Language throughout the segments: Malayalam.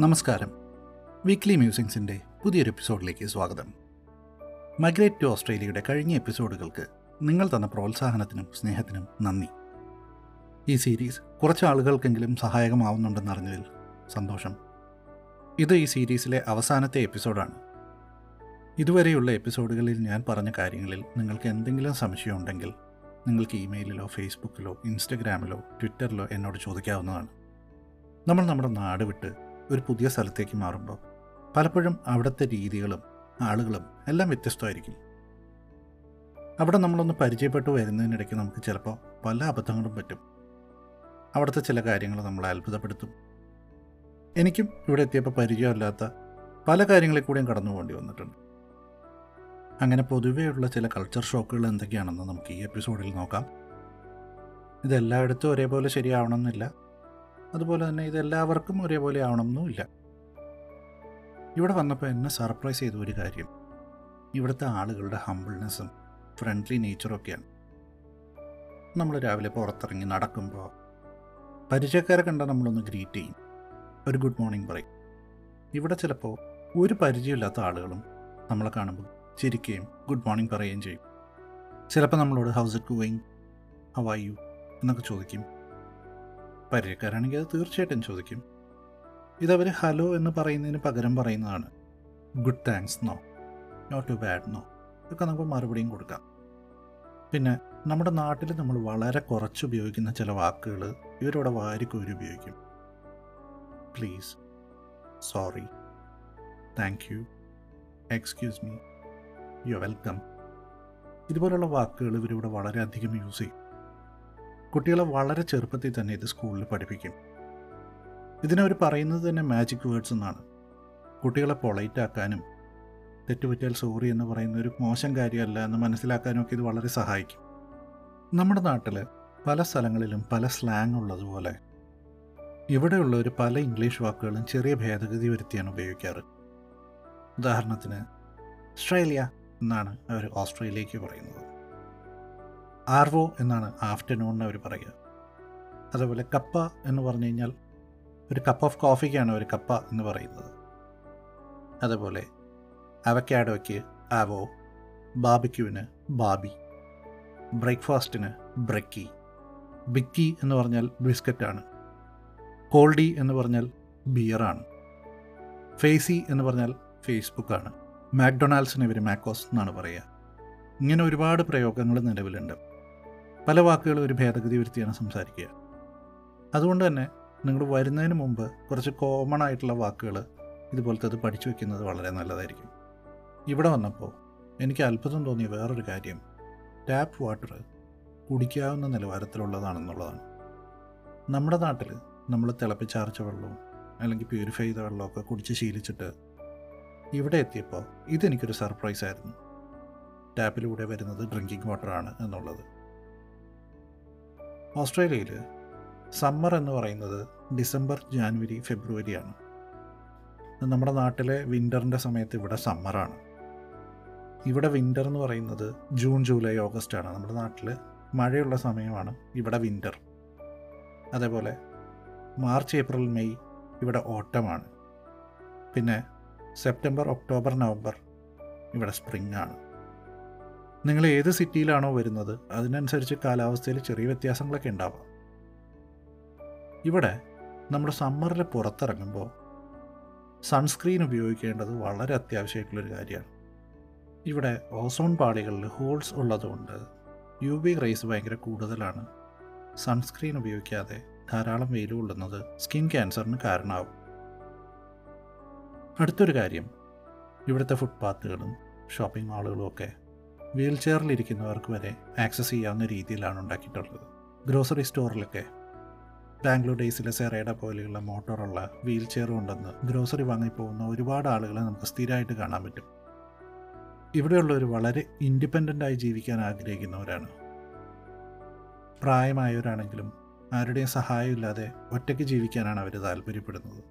നമസ്കാരം. വീക്ക്ലി മ്യൂസിങ്സിന്റെ പുതിയൊരു എപ്പിസോഡിലേക്ക് സ്വാഗതം. മൈഗ്രേറ്റ് ടു ഓസ്ട്രേലിയയുടെ കഴിഞ്ഞ എപ്പിസോഡുകൾക്ക് നിങ്ങൾ തന്ന പ്രോത്സാഹനത്തിനും സ്നേഹത്തിനും നന്ദി. ഈ സീരീസ് കുറച്ച് ആളുകൾക്കെങ്കിലും സഹായകമാവുന്നുണ്ടെന്ന് സഹായകമാവുന്നുണ്ടെന്നറിഞ്ഞതിൽ സന്തോഷം. ഇത് ഈ സീരീസിലെ അവസാനത്തെ എപ്പിസോഡാണ് ഇതുവരെയുള്ള എപ്പിസോഡുകളിൽ ഞാൻ പറഞ്ഞ കാര്യങ്ങളിൽ നിങ്ങൾക്ക് എന്തെങ്കിലും സംശയമുണ്ടെങ്കിൽ നിങ്ങൾക്ക് ഇമെയിലിലോ ഫേസ്ബുക്കിലോ ഇൻസ്റ്റഗ്രാമിലോ ട്വിറ്ററിലോ എന്നോട് ചോദിക്കാവുന്നതാണ്. നമ്മൾ നമ്മുടെ നാട് വിട്ട് ഒരു പുതിയ സ്ഥലത്തേക്ക് മാറുമ്പോൾ പലപ്പോഴും അവിടുത്തെ രീതികളും ആളുകളും എല്ലാം വ്യത്യസ്തമായിരിക്കും. അവിടെ നമ്മളൊന്ന് പരിചയപ്പെട്ടു വരുന്നതിനിടയ്ക്ക് നമുക്ക് ചിലപ്പോൾ പല അബദ്ധങ്ങളും പറ്റും. അവിടുത്തെ ചില കാര്യങ്ങൾ നമ്മളെ അത്ഭുതപ്പെടുത്തും. എനിക്കും ഇവിടെ എത്തിയപ്പോൾ പരിചയമില്ലാത്ത പല കാര്യങ്ങളിൽ കൂടിയും കടന്നു പോകേണ്ടി വന്നിട്ടുണ്ട്. അങ്ങനെ പൊതുവെയുള്ള ചില കൾച്ചർ ഷോക്കുകൾ എന്തൊക്കെയാണെന്ന് നമുക്ക് ഈ എപ്പിസോഡിൽ നോക്കാം. ഇതെല്ലായിടത്തും ഒരേപോലെ ശരിയാവണമെന്നില്ല. അതുപോലെ തന്നെ ഇതെല്ലാവർക്കും ഒരേപോലെ ആവണമെന്നുമില്ല ഇവിടെ വന്നപ്പോൾ എന്നെ സർപ്രൈസ് ചെയ്ത ഒരു കാര്യം. ഇവിടുത്തെ ആളുകളുടെ ഹമ്പിൾനെസ്സും ഫ്രണ്ട്ലി നേച്ചറൊക്കെയാണ് നമ്മൾ രാവിലെ പുറത്തിറങ്ങി നടക്കുമ്പോൾ പരിചയക്കാരെ കണ്ടാൽ നമ്മളൊന്ന് ഗ്രീറ്റ് ചെയ്യും. ഒരു ഗുഡ് മോർണിംഗ് പറയും. ഇവിടെ ചിലപ്പോൾ ഒരു പരിചയമില്ലാത്ത ആളുകളും നമ്മളെ കാണുമ്പോൾ ചിരിക്കുകയും ഗുഡ് മോർണിംഗ് പറയുകയും ചെയ്യും. ചിലപ്പോൾ നമ്മളോട് how's it going how are you എന്നൊക്കെ ചോദിക്കും. പരിചയക്കാരാണെങ്കിൽ അത് തീർച്ചയായിട്ടും ചോദിക്കും. ഇതവർ ഹലോ എന്ന് പറയുന്നതിന് പകരം പറയുന്നതാണ്. Good thanks no not too bad no ഇതൊക്കെ നമുക്ക് മറുപടിയും കൊടുക്കാം. പിന്നെ നമ്മുടെ നാട്ടിൽ നമ്മൾ വളരെ കുറച്ച് ഉപയോഗിക്കുന്ന ചില വാക്കുകൾ ഇവരിവിടെ വാരിക്കോരി ഉപയോഗിക്കും. Please sorry thank you excuse me you welcome ഇതുപോലുള്ള വാക്കുകൾ ഇവരിവിടെ വളരെയധികം യൂസ് ചെയ്യും. കുട്ടികളെ വളരെ ചെറുപ്പത്തിൽ തന്നെ ഇത് സ്കൂളിൽ പഠിപ്പിക്കും. ഇതിനവർ പറയുന്നത് തന്നെ മാജിക് വേർഡ്സ് എന്നാണ്. കുട്ടികളെ പൊളൈറ്റ് ആക്കാനും തെറ്റുപറ്റിയാൽ സോറി എന്ന് പറയുന്ന ഒരു മോശം കാര്യമല്ല എന്ന് മനസ്സിലാക്കാനും ഒക്കെ ഇത് വളരെ സഹായിക്കും. നമ്മുടെ നാട്ടിൽ പല സ്ഥലങ്ങളിലും പല സ്ലാങ് ഉള്ളതുപോലെ ഇവിടെയുള്ളവർ പല ഇംഗ്ലീഷ് വാക്കുകളും ചെറിയ ഭേദഗതി വരുത്തിയാണ് ഉപയോഗിക്കാറ്. ഉദാഹരണത്തിന് ഓസ്ട്രേലിയ എന്നാണ് അവർ ഓസ്ട്രേലിയയ്ക്ക് പറയുന്നത്. ആർവോ എന്നാണ് ആഫ്റ്റർനൂണിന് അവർ പറയുക. അതേപോലെ കപ്പ എന്ന് പറഞ്ഞു കഴിഞ്ഞാൽ ഒരു കപ്പ് ഓഫ് കോഫിക്കാണ് ഒരു കപ്പ എന്ന് പറയുന്നത്. അതേപോലെ അവക്കാഡോയ്ക്ക് ആവോ ബാബിക്യുവിന് ബാബി ബ്രേക്ക്ഫാസ്റ്റിന് ബ്രക്കി ബിക്കി എന്ന് പറഞ്ഞാൽ ബിസ്ക്കറ്റാണ് കോൾഡി എന്ന് പറഞ്ഞാൽ ബിയറാണ് ഫേസി എന്ന് പറഞ്ഞാൽ ഫേസ്ബുക്കാണ് മാക്ഡൊണാൾഡ്സിന് ഇവർ മാക്കോസ് എന്നാണ് പറയുക. ഇങ്ങനെ ഒരുപാട് പ്രയോഗങ്ങൾ നിലവിലുണ്ട്. പല വാക്കുകളും ഒരു ഭേദഗതി വരുത്തിയാണ് സംസാരിക്കുക. അതുകൊണ്ട് തന്നെ നിങ്ങൾ വരുന്നതിന് മുമ്പ് കുറച്ച് കോമൺ ആയിട്ടുള്ള വാക്കുകൾ ഇതുപോലത്തെ അത് പഠിച്ചു വയ്ക്കുന്നത് വളരെ നല്ലതായിരിക്കും. ഇവിടെ വന്നപ്പോൾ എനിക്ക് അത്ഭുതം തോന്നിയ വേറൊരു കാര്യം ടാപ്പ് വാട്ടർ കുടിക്കാവുന്ന നിലവാരത്തിലുള്ളതാണെന്നുള്ളതാണ്. നമ്മുടെ നാട്ടിൽ നമ്മൾ തിളപ്പിച്ചാർച്ച വെള്ളവും അല്ലെങ്കിൽ പ്യൂരിഫൈ ചെയ്ത വെള്ളമൊക്കെ കുടിച്ച് ശീലിച്ചിട്ട് ഇവിടെ എത്തിയപ്പോൾ ഇതെനിക്കൊരു സർപ്രൈസ് ആയിരുന്നു. ടാപ്പിലൂടെ വരുന്നത് ഡ്രിങ്കിങ് വാട്ടറാണ് എന്നുള്ളത്. ഓസ്ട്രേലിയയിൽ സമ്മർ എന്ന് പറയുന്നത് ഡിസംബർ ജാനുവരി ഫെബ്രുവരിയാണ്. നമ്മുടെ നാട്ടിലെ വിന്ററിന്റെ സമയത്ത് ഇവിടെ സമ്മറാണ്. ഇവിടെ വിന്റർ എന്ന് പറയുന്നത് ജൂൺ ജൂലൈ ഓഗസ്റ്റ് ആണ് നമ്മുടെ നാട്ടിൽ മഴയുള്ള സമയമാണ് ഇവിടെ വിന്റർ. അതേപോലെ മാർച്ച് ഏപ്രിൽ മെയ് ഇവിടെ ഓട്ടമാണ്. പിന്നെ സെപ്റ്റംബർ ഒക്ടോബർ നവംബർ ഇവിടെ സ്പ്രിംഗ് ആണ് നിങ്ങൾ ഏത് സിറ്റിയിലാണോ വരുന്നത് അതിനനുസരിച്ച് കാലാവസ്ഥയിൽ ചെറിയ വ്യത്യാസങ്ങളൊക്കെ ഉണ്ടാവാം. ഇവിടെ നമ്മുടെ സമ്മറിൽ പുറത്തിറങ്ങുമ്പോൾ സൺസ്ക്രീൻ ഉപയോഗിക്കേണ്ടത് വളരെ അത്യാവശ്യമായിട്ടുള്ളൊരു കാര്യമാണ്. ഇവിടെ ഓസോൺ പാളികളിൽ ഹോൾസ് ഉള്ളതുകൊണ്ട് യു വി റേസ് ഭയങ്കര കൂടുതലാണ്. സൺസ്ക്രീൻ ഉപയോഗിക്കാതെ ധാരാളം വെയിൽ കൊള്ളുന്നത് സ്കിൻ ക്യാൻസറിന് കാരണമാവും. അടുത്തൊരു കാര്യം ഇവിടുത്തെ ഫുട്പാത്തുകളും ഷോപ്പിംഗ് മാളുകളും ഒക്കെ വീൽ ചെയറിലിരിക്കുന്നവർക്ക് വരെ ആക്സസ് ചെയ്യാവുന്ന രീതിയിലാണ് ഉണ്ടാക്കിയിട്ടുള്ളത്. ഗ്രോസറി സ്റ്റോറിലൊക്കെ ബാംഗ്ലൂർ ഡേയ്സിലെ സെറേഡ പോലെയുള്ള മോട്ടോറുള്ള വീൽ ചെയർ ഉണ്ടെന്ന് ഗ്രോസറി വാങ്ങിപ്പോകുന്ന ഒരുപാട് ആളുകളെ നമുക്ക് സ്ഥിരമായിട്ട് കാണാൻ പറ്റും. ഇവിടെയുള്ളവർ വളരെ ഇൻഡിപെൻഡന്റ് ആയി ജീവിക്കാൻ ആഗ്രഹിക്കുന്നവരാണ്. പ്രായമായവരാണെങ്കിലും ആരുടെയും സഹായമില്ലാതെ ഒറ്റയ്ക്ക് ജീവിക്കാനാണ് അവർ താല്പര്യപ്പെടുന്നത്.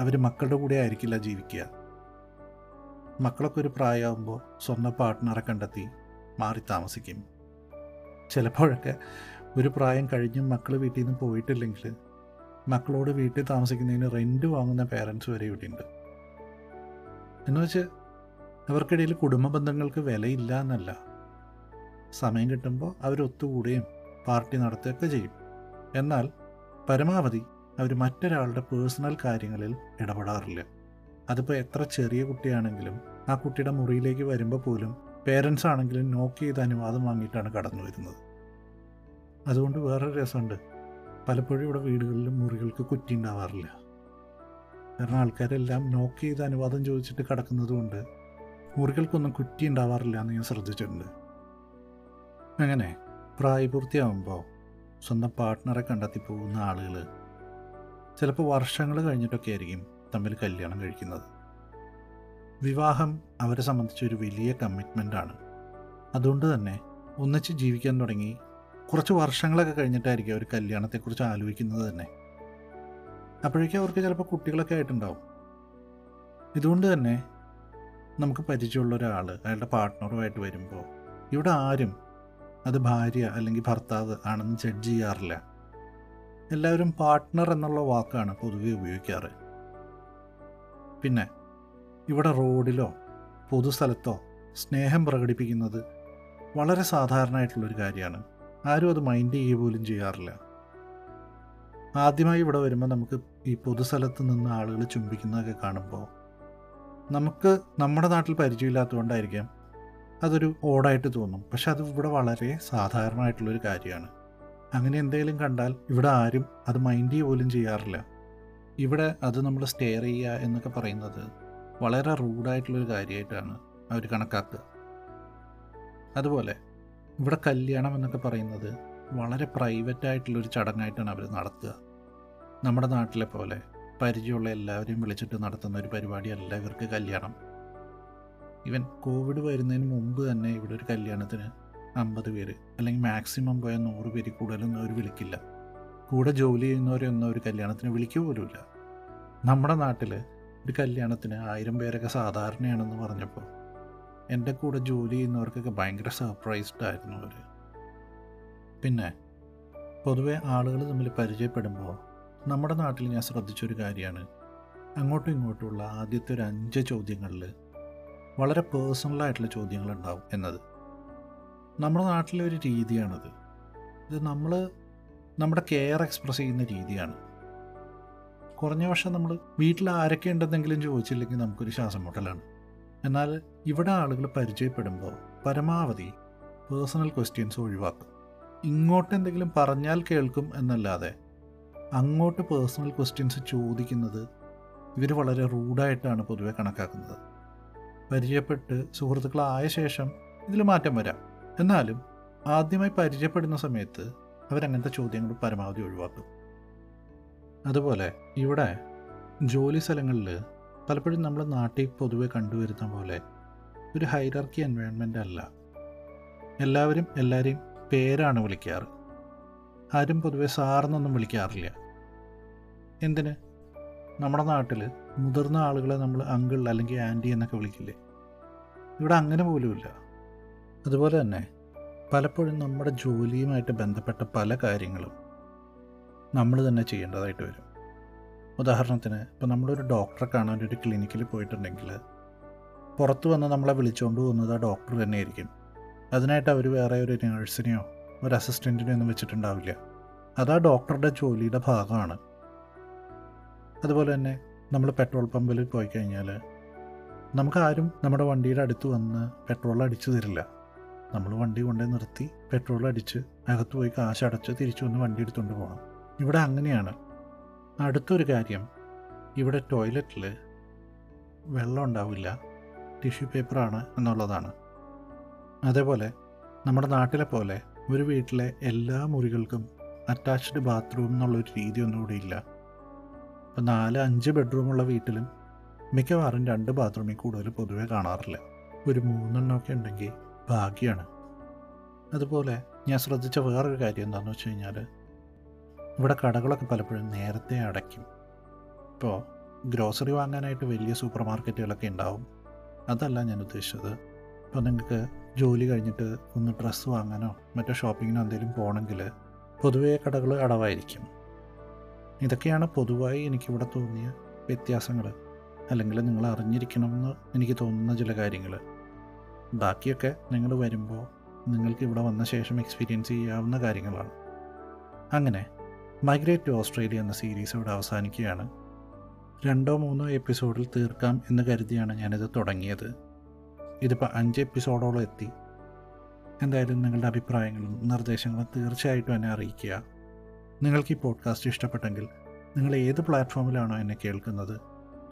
അവർ മക്കളുടെ കൂടെ ആയിരിക്കില്ല ജീവിക്കുക. മക്കളൊക്കെ ഒരു പ്രായമാകുമ്പോൾ സ്വന്തം പാർട്ട്ണറെ കണ്ടെത്തി മാറി താമസിക്കും. ചിലപ്പോഴൊക്കെ ഒരു പ്രായം കഴിഞ്ഞും മക്കൾ വീട്ടിൽ നിന്ന് പോയിട്ടില്ലെങ്കിൽ മക്കളോട് വീട്ടിൽ താമസിക്കുന്നതിന് റെന്റ് വാങ്ങുന്ന പേരൻസ് വരെ ഇവിടെയുണ്ട് എന്ന് വെച്ച് അവർക്കിടയിൽ കുടുംബ ബന്ധങ്ങൾക്ക് വിലയില്ല എന്നല്ല. സമയം കിട്ടുമ്പോൾ അവരൊത്തുകൂടുകയും പാർട്ടി നടത്തുകയൊക്കെ ചെയ്യും. എന്നാൽ പരമാവധി അവർ മറ്റൊരാളുടെ പേഴ്സണൽ കാര്യങ്ങളിൽ ഇടപെടാറില്ല. അതിപ്പോൾ എത്ര ചെറിയ കുട്ടിയാണെങ്കിലും ആ കുട്ടിയുടെ മുറിയിലേക്ക് വരുമ്പോൾ പോലും പേരൻസ് ആണെങ്കിലും നോക്ക് ചെയ്ത് അനുവാദം വാങ്ങിയിട്ടാണ് കടന്നു വരുന്നത്. അതുകൊണ്ട് വേറൊരു രസമുണ്ട്. പലപ്പോഴും ഇവിടെ വീടുകളിലും മുറികൾക്ക് കുറ്റി ഉണ്ടാവാറില്ല. കാരണം ആൾക്കാരെല്ലാം നോക്ക് ചെയ്ത് അനുവാദം ചോദിച്ചിട്ട് കിടക്കുന്നത് കൊണ്ട് മുറികൾക്കൊന്നും കുറ്റി ഉണ്ടാവാറില്ല എന്ന് ഞാൻ ശ്രദ്ധിച്ചിട്ടുണ്ട്. അങ്ങനെ പ്രായപൂർത്തിയാവുമ്പോൾ സ്വന്തം പാർട്ട്ണറെ കണ്ടെത്തി പോകുന്ന ആളുകൾ ചിലപ്പോൾ വർഷങ്ങൾ കഴിഞ്ഞിട്ടൊക്കെ ആയിരിക്കും തമ്മിൽ കല്യാണം കഴിക്കുന്നത്. വിവാഹം അവരെ സംബന്ധിച്ച് ഒരു വലിയ കമ്മിറ്റ്മെന്റാണ് അതുകൊണ്ട് തന്നെ ഒന്നിച്ച് ജീവിക്കാൻ തുടങ്ങി കുറച്ച് വർഷങ്ങളൊക്കെ കഴിഞ്ഞിട്ടായിരിക്കും അവർ കല്യാണത്തെക്കുറിച്ച് ആലോചിക്കുന്നത് തന്നെ. അപ്പോഴേക്കും അവർക്ക് ചിലപ്പോൾ കുട്ടികളൊക്കെ ആയിട്ടുണ്ടാവും. ഇതുകൊണ്ട് തന്നെ നമുക്ക് പരിചയമുള്ള ഒരാൾ അയാളുടെ പാർട്ട്ണറുമായിട്ട് വരുമ്പോൾ ഇവിടെ ആരും അത് ഭാര്യ അല്ലെങ്കിൽ ഭർത്താവ് ആണെന്ന് ജഡ്ജ് ചെയ്യാറില്ല. എല്ലാവരും പാർട്ട്ണർ എന്നുള്ള വാക്കാണ് പൊതുവെ ഉപയോഗിക്കാറ്. പിന്നെ ഇവിടെ റോഡിലോ പൊതുസ്ഥലത്തോ സ്നേഹം പ്രകടിപ്പിക്കുന്നത് വളരെ സാധാരണമായിട്ടുള്ളൊരു കാര്യമാണ്. ആരും അത് മൈൻഡ് ചെയ്യുക പോലും ചെയ്യാറില്ല. ആദ്യമായി ഇവിടെ വരുമ്പോൾ നമുക്ക് ഈ പൊതുസ്ഥലത്ത് നിന്ന് ആളുകൾ ചുംബിക്കുന്നതൊക്കെ കാണുമ്പോൾ നമുക്ക് നമ്മുടെ നാട്ടിൽ പരിചയമില്ലാത്തതുകൊണ്ടായിരിക്കാം അതൊരു ഓടായിട്ട് തോന്നും. പക്ഷെ അത് ഇവിടെ വളരെ സാധാരണമായിട്ടുള്ളൊരു കാര്യമാണ്. അങ്ങനെ എന്തെങ്കിലും കണ്ടാൽ ഇവിടെ ആരും അത് മൈൻഡ് പോലും ചെയ്യാറില്ല. ഇവിടെ അത് നമ്മൾ സ്റ്റെയർ ചെയ്യുക എന്നൊക്കെ പറയുന്നത് വളരെ റൂഡായിട്ടുള്ളൊരു കാര്യമായിട്ടാണ് അവർ കണക്കാക്കുക. അതുപോലെ ഇവിടെ കല്യാണം എന്നൊക്കെ പറയുന്നത് വളരെ പ്രൈവറ്റ് ആയിട്ടുള്ളൊരു ചടങ്ങായിട്ടാണ് അവർ നടത്തുക. നമ്മുടെ നാട്ടിലെ പോലെ പരിചയമുള്ള എല്ലാവരെയും വിളിച്ചിട്ട് നടത്തുന്ന ഒരു പരിപാടിയല്ല ഇവർക്ക് കല്യാണം. ഇവൻ കോവിഡ് വരുന്നതിന് മുമ്പ് തന്നെ ഇവിടെ ഒരു കല്യാണത്തിന് അമ്പത് പേര് അല്ലെങ്കിൽ മാക്സിമം പോയാൽ നൂറ് പേര് കൂടുതലൊന്നും അവർ വിളിക്കില്ല. കൂടെ ജോലി ചെയ്യുന്നവരൊന്നും ഒരു കല്യാണത്തിന് വിളിക്കുക പോലുമില്ല. നമ്മുടെ നാട്ടിൽ ഒരു കല്യാണത്തിന് ആയിരം പേരൊക്കെ സാധാരണയാണെന്ന് പറഞ്ഞപ്പോൾ എന്റെ കൂടെ ജോലി ചെയ്യുന്നവർക്കൊക്കെ ഭയങ്കര സർപ്രൈസ്ഡ് ആയിരുന്നു അവർ പിന്നെ പൊതുവേ ആളുകൾ തമ്മിൽ പരിചയപ്പെടുമ്പോൾ നമ്മുടെ നാട്ടിൽ ഞാൻ ശ്രദ്ധിച്ചൊരു കാര്യമാണ്. അങ്ങോട്ടും ഇങ്ങോട്ടുമുള്ള ആദ്യത്തെ ഒരു അഞ്ച് ചോദ്യങ്ങളിൽ വളരെ പേഴ്സണലായിട്ടുള്ള ചോദ്യങ്ങളുണ്ടാവും എന്നത്. നമ്മുടെ നാട്ടിലെ ഒരു രീതിയാണത്. ഇത് നമ്മൾ നമ്മുടെ കെയർ എക്സ്പ്രസ് ചെയ്യുന്ന രീതിയാണ്. കുറഞ്ഞ വർഷം നമ്മൾ വീട്ടിൽ ആരൊക്കെ ഉണ്ടെന്നെങ്കിലും ചോദിച്ചില്ലെങ്കിൽ നമുക്കൊരു ശ്വാസം മുട്ടലാണ് എന്നാൽ ഇവിടെ ആളുകൾ പരിചയപ്പെടുമ്പോൾ പരമാവധി പേഴ്സണൽ ക്വസ്റ്റ്യൻസ് ഒഴിവാക്കും. ഇങ്ങോട്ട് എന്തെങ്കിലും പറഞ്ഞാൽ കേൾക്കും എന്നല്ലാതെ അങ്ങോട്ട് പേഴ്സണൽ ക്വസ്റ്റ്യൻസ് ചോദിക്കുന്നത് ഇവർ വളരെ റൂഡായിട്ടാണ് പൊതുവെ കണക്കാക്കുന്നത്. പരിചയപ്പെട്ട് സുഹൃത്തുക്കളായ ശേഷം ഇതിൽ മാറ്റം വരാം. എന്നാലും ആദ്യമായി പരിചയപ്പെടുന്ന സമയത്ത് അവരങ്ങനത്തെ ചോദ്യങ്ങൾ പരമാവധി ഒഴിവാക്കും. അതുപോലെ ഇവിടെ ജോലി സ്ഥലങ്ങളിൽ പലപ്പോഴും നമ്മൾ നാട്ടിൽ പൊതുവെ കണ്ടുവരുന്ന പോലെ ഒരു ഹൈറാർക്കി എൻവയോൺമെന്റ് അല്ല. എല്ലാവരും എല്ലാവരെയും പേരാണ് വിളിക്കാറ്. ആരും പൊതുവെ സാറെന്നൊന്നും വിളിക്കാറില്ല. എന്തിന്? നമ്മുടെ നാട്ടിൽ മുതിർന്ന ആളുകളെ നമ്മൾ അങ്കിൾ അല്ലെങ്കിൽ ആന്റി എന്നൊക്കെ വിളിക്കില്ലേ? ഇവിടെ അങ്ങനെ പോലുമില്ല. അതുപോലെ തന്നെ പലപ്പോഴും നമ്മുടെ ജോലിയുമായിട്ട് ബന്ധപ്പെട്ട പല കാര്യങ്ങളും നമ്മൾ തന്നെ ചെയ്യേണ്ടതായിട്ട് വരും. ഉദാഹരണത്തിന് ഇപ്പോൾ നമ്മളൊരു ഡോക്ടറെ കാണാൻ ഒരു ക്ലിനിക്കിൽ പോയിട്ടുണ്ടെങ്കിൽ പുറത്ത് വന്ന് നമ്മളെ വിളിച്ചുകൊണ്ട് പോകുന്നത് ആ ഡോക്ടർ തന്നെയായിരിക്കും. അതിനായിട്ട് അവർ വേറെ ഒരു നേഴ്സിനെയോ ഒരു അസിസ്റ്റന്റിനെയോ ഒന്നും വെച്ചിട്ടുണ്ടാവില്ല. അത് ആ ഡോക്ടറുടെ ജോലിയുടെ ഭാഗമാണ്. അതുപോലെ തന്നെ നമ്മൾ പെട്രോൾ പമ്പിൽ പോയി കഴിഞ്ഞാൽ നമുക്ക് ആരും നമ്മുടെ വണ്ടിയുടെ അടുത്ത് വന്ന് പെട്രോൾ അടിച്ചു തരില്ല. നമ്മൾ വണ്ടി കൊണ്ടേ നിർത്തി പെട്രോൾ അടിച്ച് അകത്ത് പോയി കാശ് അടച്ച് തിരിച്ചു വന്ന് വണ്ടി എടുത്തുകൊണ്ട് പോകണം ഇവിടെ അങ്ങനെയാണ്. അടുത്തൊരു കാര്യം. ഇവിടെ ടോയ്ലറ്റിൽ വെള്ളം ഉണ്ടാവില്ല. ടിഷ്യൂ പേപ്പറാണ് എന്നുള്ളതാണ്. അതേപോലെ നമ്മുടെ നാട്ടിലെ പോലെ ഒരു വീട്ടിലെ എല്ലാ മുറികൾക്കും അറ്റാച്ച്ഡ് ബാത്റൂം എന്നുള്ളൊരു രീതി ഒന്നും ഇവിടെ ഇല്ല. ഇപ്പം നാല് അഞ്ച് ബെഡ്റൂമുള്ള വീട്ടിലും മിക്കവാറും രണ്ട് ബാത്റൂമിൽ കൂടുതൽ പൊതുവേ കാണാറില്ല. ഒരു മൂന്നെണ്ണമൊക്കെ ഉണ്ടെങ്കിൽ ഭാഗ്യമാണ് അതുപോലെ ഞാൻ ശ്രദ്ധിച്ച വേറൊരു കാര്യം എന്താണെന്ന് വെച്ച് കഴിഞ്ഞാൽ ഇവിടെ കടകളൊക്കെ പലപ്പോഴും നേരത്തെ അടയ്ക്കും. ഇപ്പോൾ ഗ്രോസറി വാങ്ങാനായിട്ട് വലിയ സൂപ്പർ മാർക്കറ്റുകളൊക്കെ ഉണ്ടാവും. അതല്ല ഞാൻ ഉദ്ദേശിച്ചത്. ഇപ്പോൾ നിങ്ങൾക്ക് ജോലി കഴിഞ്ഞിട്ട് ഒന്ന് ഡ്രസ്സ് വാങ്ങാനോ മറ്റോ ഷോപ്പിങ്ങിനോ എന്തെങ്കിലും പോകണമെങ്കിൽ പൊതുവേ കടകൾ അടവായിരിക്കും. ഇതൊക്കെയാണ് പൊതുവായി എനിക്കിവിടെ തോന്നിയ വ്യത്യാസങ്ങൾ അല്ലെങ്കിൽ നിങ്ങൾ അറിഞ്ഞിരിക്കണമെന്ന് എനിക്ക് തോന്നുന്ന ചില കാര്യങ്ങൾ ബാക്കിയൊക്കെ നിങ്ങൾ വരുമ്പോൾ നിങ്ങൾക്ക് ഇവിടെ വന്ന ശേഷം എക്സ്പീരിയൻസ് ചെയ്യാവുന്ന കാര്യങ്ങളാണ്. അങ്ങനെ മൈഗ്രേറ്റ് ടു ഓസ്ട്രേലിയ എന്ന സീരീസ് ഇവിടെ അവസാനിക്കുകയാണ്. രണ്ടോ മൂന്നോ എപ്പിസോഡിൽ തീർക്കാം എന്ന് കരുതിയാണ് ഞാനിത് തുടങ്ങിയത്. ഇതിപ്പോൾ അഞ്ച് എപ്പിസോഡോളം എത്തി. എന്തായാലും നിങ്ങളുടെ അഭിപ്രായങ്ങളും നിർദ്ദേശങ്ങളും തീർച്ചയായിട്ടും എന്നെ അറിയിക്കുക. നിങ്ങൾക്ക് ഈ പോഡ്കാസ്റ്റ് ഇഷ്ടപ്പെട്ടെങ്കിൽ നിങ്ങൾ ഏത് പ്ലാറ്റ്ഫോമിലാണോ എന്നെ കേൾക്കുന്നത്?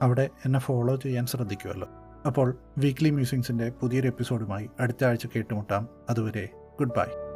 അവിടെ എന്നെ ഫോളോ ചെയ്യാൻ ശ്രദ്ധിക്കുമല്ലോ അപ്പോൾ വീക്ക്ലി മ്യൂസിങ്സിന്റെ പുതിയൊരു എപ്പിസോഡുമായി അടുത്ത ആഴ്ച കേട്ടുമുട്ടാം. അതുവരെ ഗുഡ് ബൈ